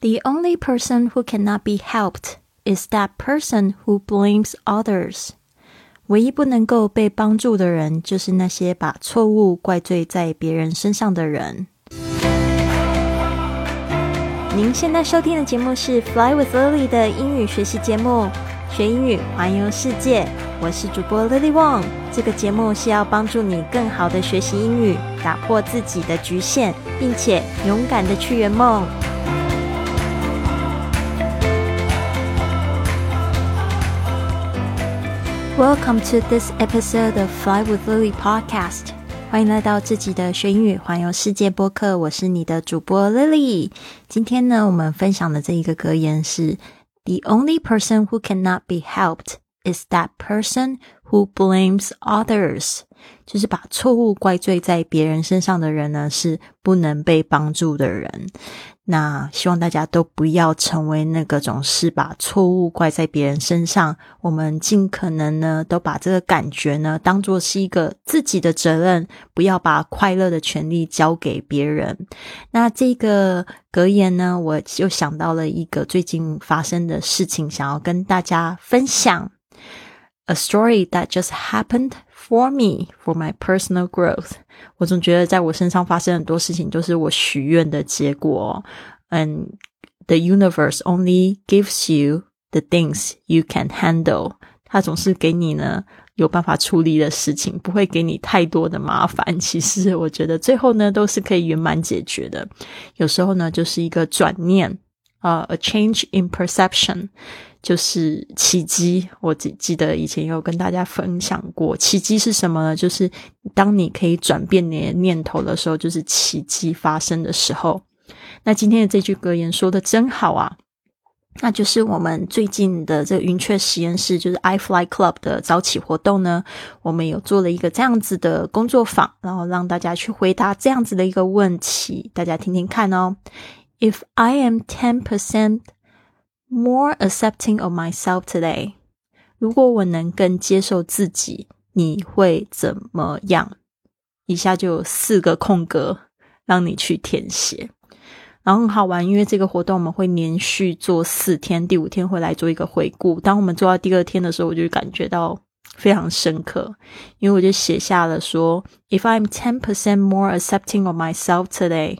The only person who cannot be helped is that person who blames others. 唯一不能够被帮助的人，就是那些把错误怪罪在别人身上的人。您现在收听的节目是《Fly with Lily》的英语学习节目，学英语环游世界。我是主播 Lily Wong。这个节目是要帮助你更好的学习英语，打破自己的局限，并且勇敢的去圆梦。Welcome to this episode of Fly with Lily podcast。欢迎来到自己的学英语环游世界播客，我是你的主播 Lily。今天呢，我们分享的这一个格言是：The only person who cannot be helped is that person who blames others。就是把错误怪罪在别人身上的人呢，是不能被帮助的人。 那希望大家都不要成为那个总是把错误怪在别人身上。我们尽可能呢，都把这个感觉呢，当做是一个自己的责任，不要把快乐的权利交给别人。那这个格言呢，我就想到了一个最近发生的事情，想要跟大家分享。A story that just happened for me for my personal growth。我总觉得在我身上发生很多事情，都是我许愿的结果。And the universe only gives you the things you can handle。它总是给你呢有办法处理的事情，不会给你太多的麻烦。其实我觉得最后呢都是可以圆满解决的。有时候呢就是一个转念啊，a change in perception。 就是奇迹，我记记得以前有跟大家分享过，奇迹是什么呢？就是当你可以转变你的念头的时候，就是奇迹发生的时候。那今天的这句格言说的真好啊！那就是我们最近的这个云雀实验室，就是 iFly Club 的早起活动呢，我们有做了一个这样子的工作坊，然后让大家去回答这样子的一个问题，大家听听看哦。If I am ten percent More accepting of myself today。如果我能更接受自己，你会怎么样？以下就有四个空格让你去填写，然后很好玩，因为这个活动我们会连续做四天，第五天会来做一个回顾。当我们做到第二天的时候，我就感觉到非常深刻，因为我就写下了说：If I'm ten percent more accepting of myself today,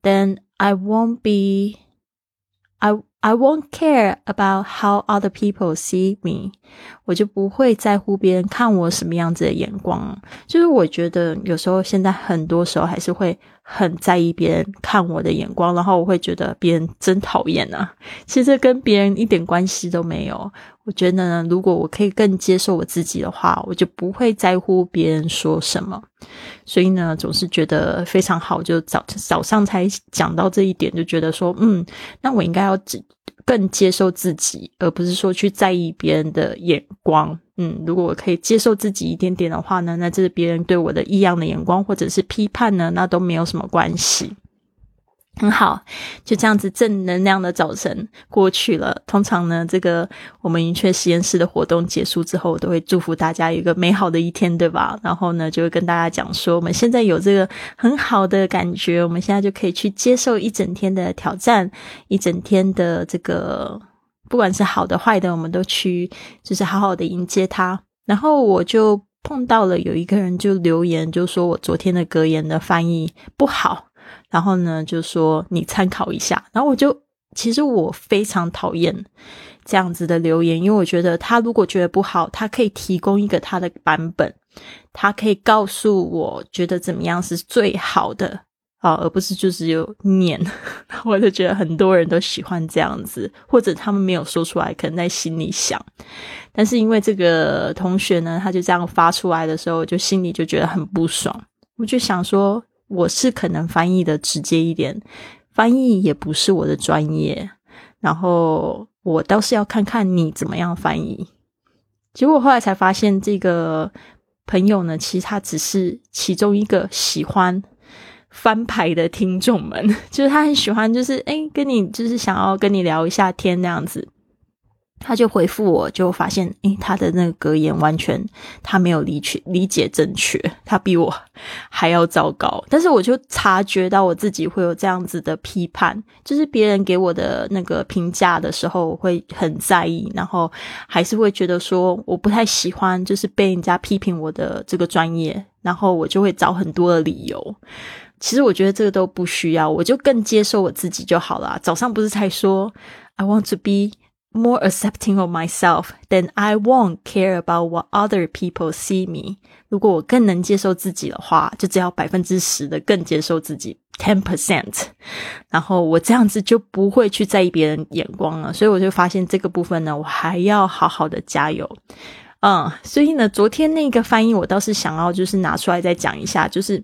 then I won't be I. I won't care about how other people see me，我就不会在乎别人看我什么样子的眼光。就是我觉得有时候现在很多时候还是会很在意别人看我的眼光，然后我会觉得别人真讨厌啊。其实跟别人一点关系都没有。我觉得呢，如果我可以更接受我自己的话，我就不会在乎别人说什么。所以呢，总是觉得非常好。就早早上才讲到这一点，就觉得说，嗯，那我应该要更接受自己，而不是说去在意别人的眼光。嗯，如果我可以接受自己一点点的话呢，那这是别人对我的异样的眼光或者是批判呢，那都没有什么关系。很好，就这样子正能量的早晨过去了。通常呢，这个我们云雀实验室的活动结束之后，我都会祝福大家有一个美好的一天，对吧？然后呢，就会跟大家讲说，我们现在有这个很好的感觉，我们现在就可以去接受一整天的挑战，一整天的这个不管是好的坏的，我们都去就是好好的迎接它。然后我就碰到了有一个人就留言，就说我昨天的格言的翻译不好。然后呢，就说你参考一下。然后我就，其实我非常讨厌这样子的留言，因为我觉得他如果觉得不好，他可以提供一个他的版本，他可以告诉我觉得怎么样是最好的啊，而不是就只有念。我就觉得很多人都喜欢这样子，或者他们没有说出来，可能在心里想。但是因为这个同学呢，他就这样发出来的时候，我就心里就觉得很不爽。我就想说。我是可能翻译的直接一点，翻译也不是我的专业，然后我倒是要看看你怎么样翻译。结果后来才发现，这个朋友呢，其实他只是其中一个喜欢翻牌的听众们，就是他很喜欢，就是诶跟你就是想要跟你聊一下天那样子。他就回复我，就发现，诶，他的那个格言完全他没有理解理解正确，他比我还要糟糕。但是我就察觉到我自己会有这样子的批判，就是别人给我的那个评价的时候，我会很在意，然后还是会觉得说我不太喜欢，就是被人家批评我的这个专业，然后我就会找很多的理由。其实我觉得这个都不需要，我就更接受我自己就好了。早上不是才说 I want to be。More accepting of myself, then I won't care about what other people see me. 如果我更能接受自己的话，就只要百分之十的更接受自己，ten percent，然后我这样子就不会去在意别人眼光了。所以我就发现这个部分呢，我还要好好的加油。嗯，所以呢，昨天那个翻译我倒是想要就是拿出来再讲一下，就是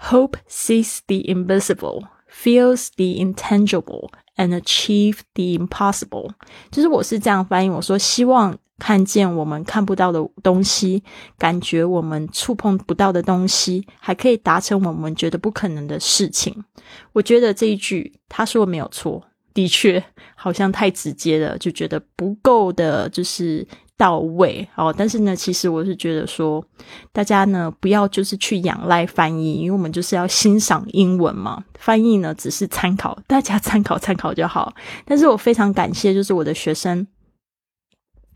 hope sees the invisible, feels the intangible。And achieve the impossible，就是我是这样翻译。我说希望看见我们看不到的东西，感觉我们触碰不到的东西，还可以达成我们觉得不可能的事情。我觉得这一句他说没有错，的确好像太直接了，就觉得不够的，就是。到位哦，但是呢，其实我是觉得说，大家呢不要就是去仰赖翻译，因为我们就是要欣赏英文嘛。翻译呢只是参考，大家参考参考就好。但是我非常感谢，就是我的学生，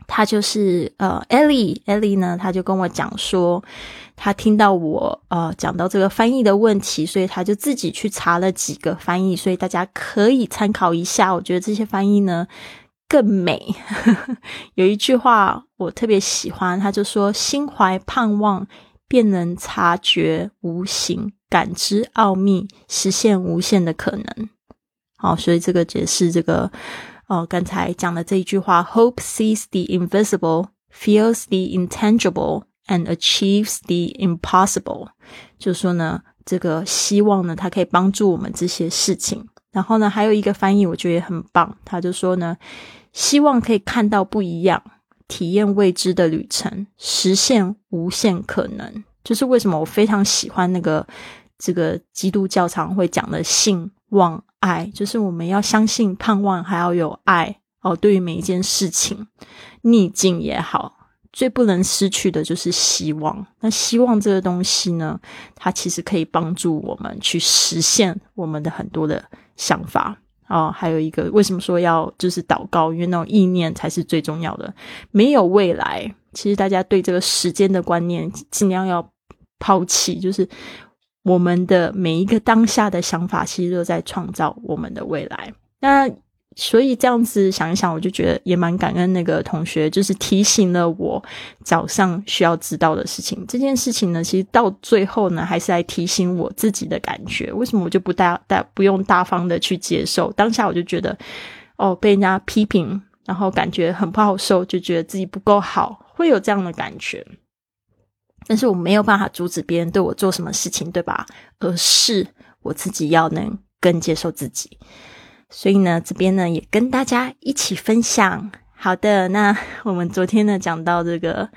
他就是呃，Ellie，Ellie 呢，他就跟我讲说，他听到我呃讲到这个翻译的问题，所以他就自己去查了几个翻译，所以大家可以参考一下。我觉得这些翻译呢。更美，有一句话我特别喜欢，他就说：“心怀盼望，便能察觉无形，感知奥秘，实现无限的可能。”好，所以这个解释这个哦，刚才讲的这一句话：“Hope sees the invisible, feels the intangible, and achieves the impossible。”就说呢，这个希望呢，它可以帮助我们这些事情。然后呢，还有一个翻译，我觉得也很棒。他就说呢，希望可以看到不一样，体验未知的旅程，实现无限可能。就是为什么我非常喜欢那个这个基督教常会讲的信望爱，就是我们要相信、盼望，还要有爱哦。对于每一件事情，逆境也好。最不能失去的就是希望。那希望这个东西呢，它其实可以帮助我们去实现我们的很多的想法啊。还有一个，为什么说要就是祷告？因为那种意念才是最重要的。没有未来，其实大家对这个时间的观念尽量要抛弃。就是我们的每一个当下的想法，其实都在创造我们的未来。那。所以这样子想一想，我就觉得也蛮感恩那个同学，就是提醒了我早上需要知道的事情。这件事情呢，其实到最后呢，还是来提醒我自己的感觉。为什么我就不大大不用大方的去接受？当下我就觉得，哦，被人家批评，然后感觉很不好受，就觉得自己不够好，会有这样的感觉。但是我没有办法阻止别人对我做什么事情，对吧？而是我自己要能更接受自己。所以呢，这边呢也跟大家一起分享。好的，那我们昨天呢讲到这个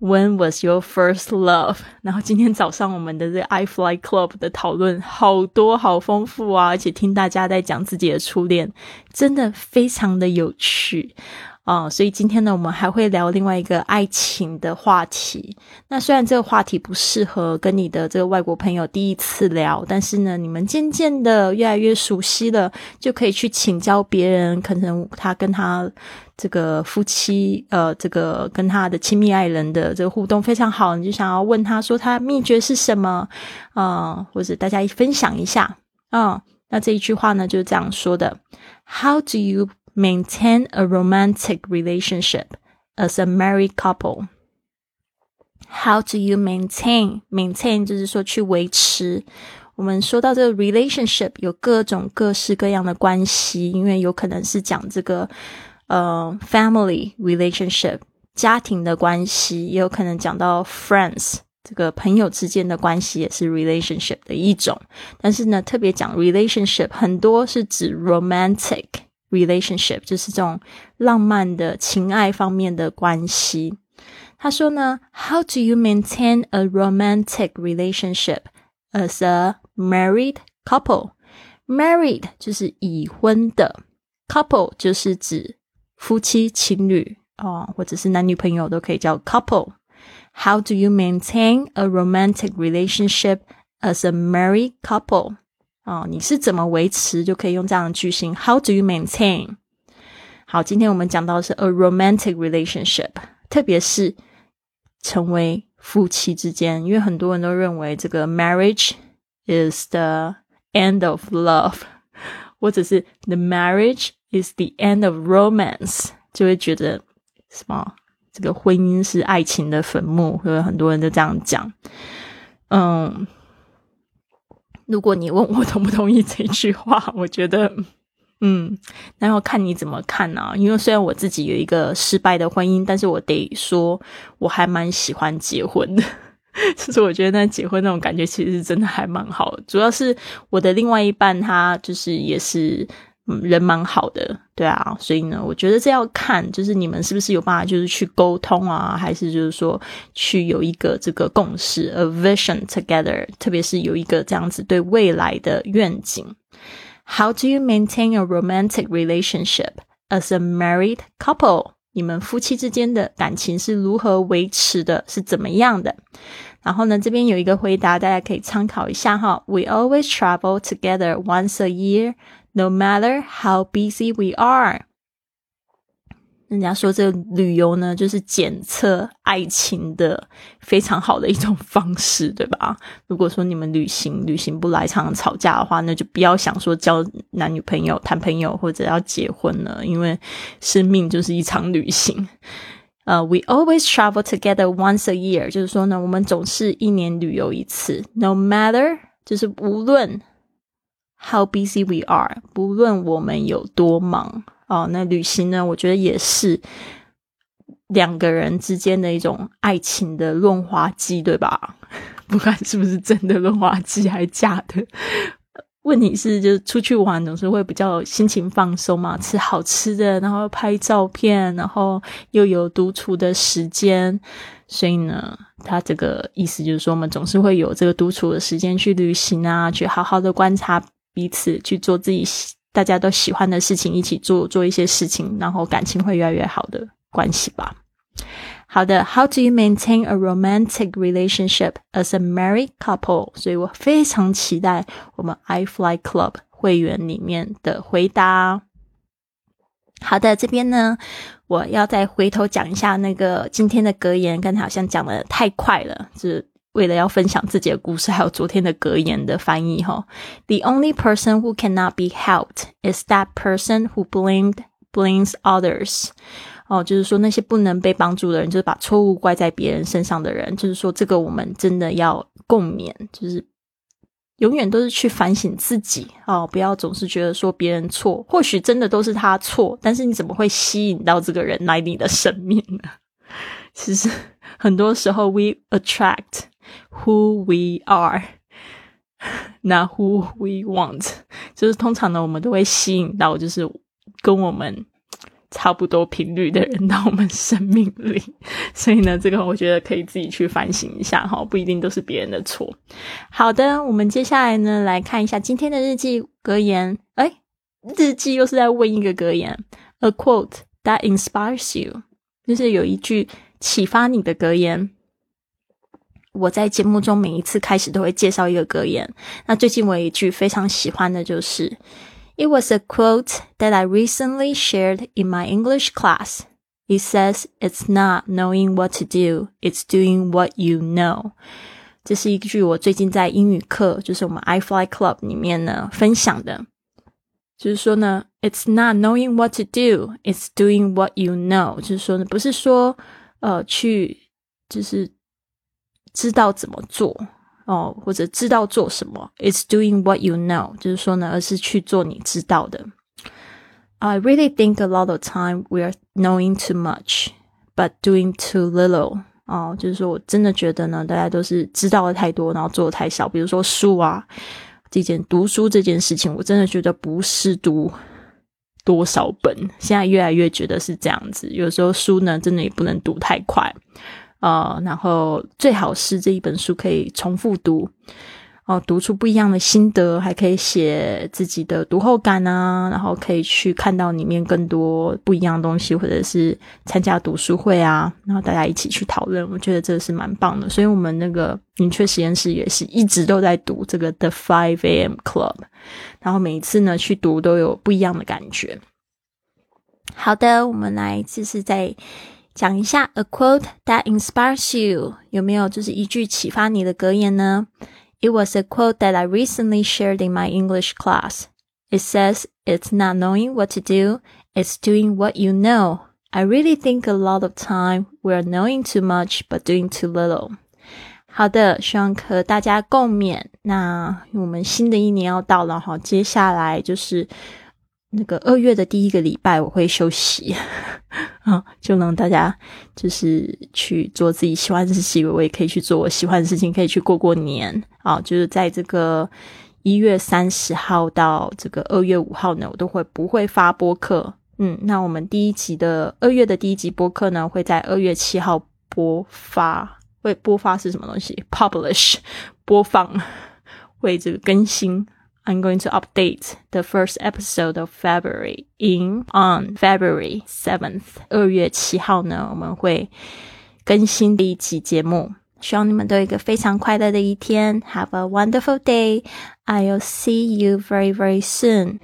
When was your first love？然后今天早上我们的这个 I Fly Club 的讨论好多，好丰富啊！而且听大家在讲自己的初恋，真的非常的有趣。啊，所以今天呢，我们还会聊另外一个爱情的话题。那虽然这个话题不适合跟你的这个外国朋友第一次聊，但是呢，你们渐渐的越来越熟悉了，就可以去请教别人。可能他跟他这个夫妻，呃，这个跟他的亲密爱人的这个互动非常好，你就想要问他说他秘诀是什么啊？或者大家分享一下啊？那这一句话呢，就是这样说的：How do you? you？maintain a romantic relationship as a married couple. How do you maintain? Maintain 就是说去维持。我们说到这个 relationship 有各种各式各样的关系，因为有可能是讲这个呃 family relationship 家庭的关系，也有可能讲到 friends 这个朋友之间的关系也是 relationship 的一种。但是呢，特别讲 relationship 很多是指 romantic。 relationship 就是这种浪漫的情爱方面的关系。他说呢，How do you maintain a romantic relationship as a married couple？Married 就是已婚的，couple 就是指 夫妻、情侣哦，或者是男女朋友都可以叫 couple。How do you maintain a romantic relationship as a married couple？ 哦，你是怎么维持？就可以用这样的句型。How do you maintain？好，今天我们讲到是 a romantic relationship，特别是成为夫妻之间，因为很多人都认为这个 marriage is the end of love，或者是 the marriage is the end of romance，就会觉得什么这个婚姻是爱情的坟墓，所以很多人都这样讲。嗯，如果你问我同不同意这句话，我觉得，嗯，那要看你怎么看呢？因为虽然我自己有一个失败的婚姻，但是我得说，我还蛮喜欢结婚的。其 实我觉得那结婚那种感觉，其实真的还蛮好。主要是我的另外一半，他就是也是人蛮好的，对啊。所以呢，我觉得这要看，就是你们是不是有办法，就是去沟通啊，还是就是说去有一个这个共识，a vision together。特别是有一个这样子对未来的愿景。How do you maintain a romantic relationship as a married couple？你们夫妻之间的感情是如何维持的？是怎么样的？然后呢，这边有一个回答，大家可以参考一下哈。We always travel together once a year, no matter how busy we are. 人家说这个旅游呢，就是检测爱情的非常好的一种方式，对吧？如果说你们旅行旅行不来，常常吵架的话，那就不要想说交男女朋友、谈朋友或者要结婚了，因为生命就是一场旅行。呃，we always travel together once a year，就是说呢，我们总是一年旅游一次。No matter，就是无论 how busy we are，不论我们有多忙。哦，那旅行呢？我觉得也是两个人之间的一种爱情的润滑剂，对吧？不管是不是真的润滑剂，还是假的。问题是，就是出去玩总是会比较心情放松嘛，吃好吃的，然后拍照片，然后又有独处的时间。所以呢，他这个意思就是说，我们总是会有这个独处的时间去旅行啊，去好好的观察彼此，去做自己。大家都喜欢的事情，一起做做一些事情，然后感情会越来越好的关系吧。好的，How do you maintain a romantic relationship as a married couple？所以我非常期待我们 iFly Club 会员里面的回答。好的，这边呢，我要再回头讲一下那个今天的格言，刚才好像讲的太快了，是。为了要分享自己的故事，还有昨天的格言的翻译哈。The only person who cannot be helped is that person who blamed blames others。哦，就是说那些不能被帮助的人，就是把错误怪在别人身上的人。就是说，这个我们真的要共勉，就是永远都是去反省自己哦，不要总是觉得说别人错，或许真的都是他错，但是你怎么会吸引到这个人来你的生命呢？其实很多时候，we attract。Who we are, not who we want，就是通常呢，我们都会吸引到就是跟我们差不多频率的人到我们生命里。所以呢，这个我觉得可以自己去反省一下哈，不一定都是别人的错。好的，我们接下来呢来看一下今天的日记格言。哎，日记又是在问一个格言，a quote that inspires you，就是有一句启发你的格言。我在节目中每一次开始都会介绍一个格言。那最近我有一句非常喜欢的就是，It was a quote that I recently shared in my English class. It says, "It's not knowing what to do; it's doing what you know." 这是一句我最近在英语课，就是我们 iFly Club 里面呢分享的。就是说呢，It's not knowing what to do; it's doing what you know. 就是说呢，不是说呃去就是。 知道怎么做哦，或者知道做什么，It's doing what you know，就是说呢，而是去做你知道的。I really think a lot of time we are knowing too much, but doing too little。哦，就是说我真的觉得呢，大家都是知道的太多，然后做的太少。比如说书啊，这件读书这件事情，我真的觉得不是读多少本，现在越来越觉得是这样子。有时候书呢，真的也不能读太快。呃，然后最好是这一本书可以重复读，哦，读出不一样的心得，还可以写自己的读后感啊，然后可以去看到里面更多不一样的东西，或者是参加读书会啊，然后大家一起去讨论，我觉得这是蛮棒的。所以，我们那个明确实验室也是一直都在读这个 The Five A.M. Club，然后每一次呢去读都有不一样的感觉。好的，我们来就是再讲一下 A quote that inspires you，有没有就是一句启发你的格言呢？It was a quote that I recently shared in my English class. It says, It's not knowing what to do, it's doing what you know. I really think a lot of time we're knowing too much but doing too little. 好的，希望和大家共勉。那我们新的一年要到了哈，接下来就是那个二月的第一个礼拜，我会休息 啊，就能大家就是去做自己喜欢的事情，我也可以去做我喜欢的事情，可以去过过年啊。就是在这个一月三十号到这个二月五号呢，我都会不会发播客。嗯，那我们第一集的二月的第一集播客呢，会在二月七号播发。会播发是什么东西？Publish 播放 会这个更新。I'm going to update the first episode of February in on February seventh，二月七号呢，我们会更新第一期节目。希望你们都有一个非常快乐的一天。Have a wonderful day. I'll see you very very soon.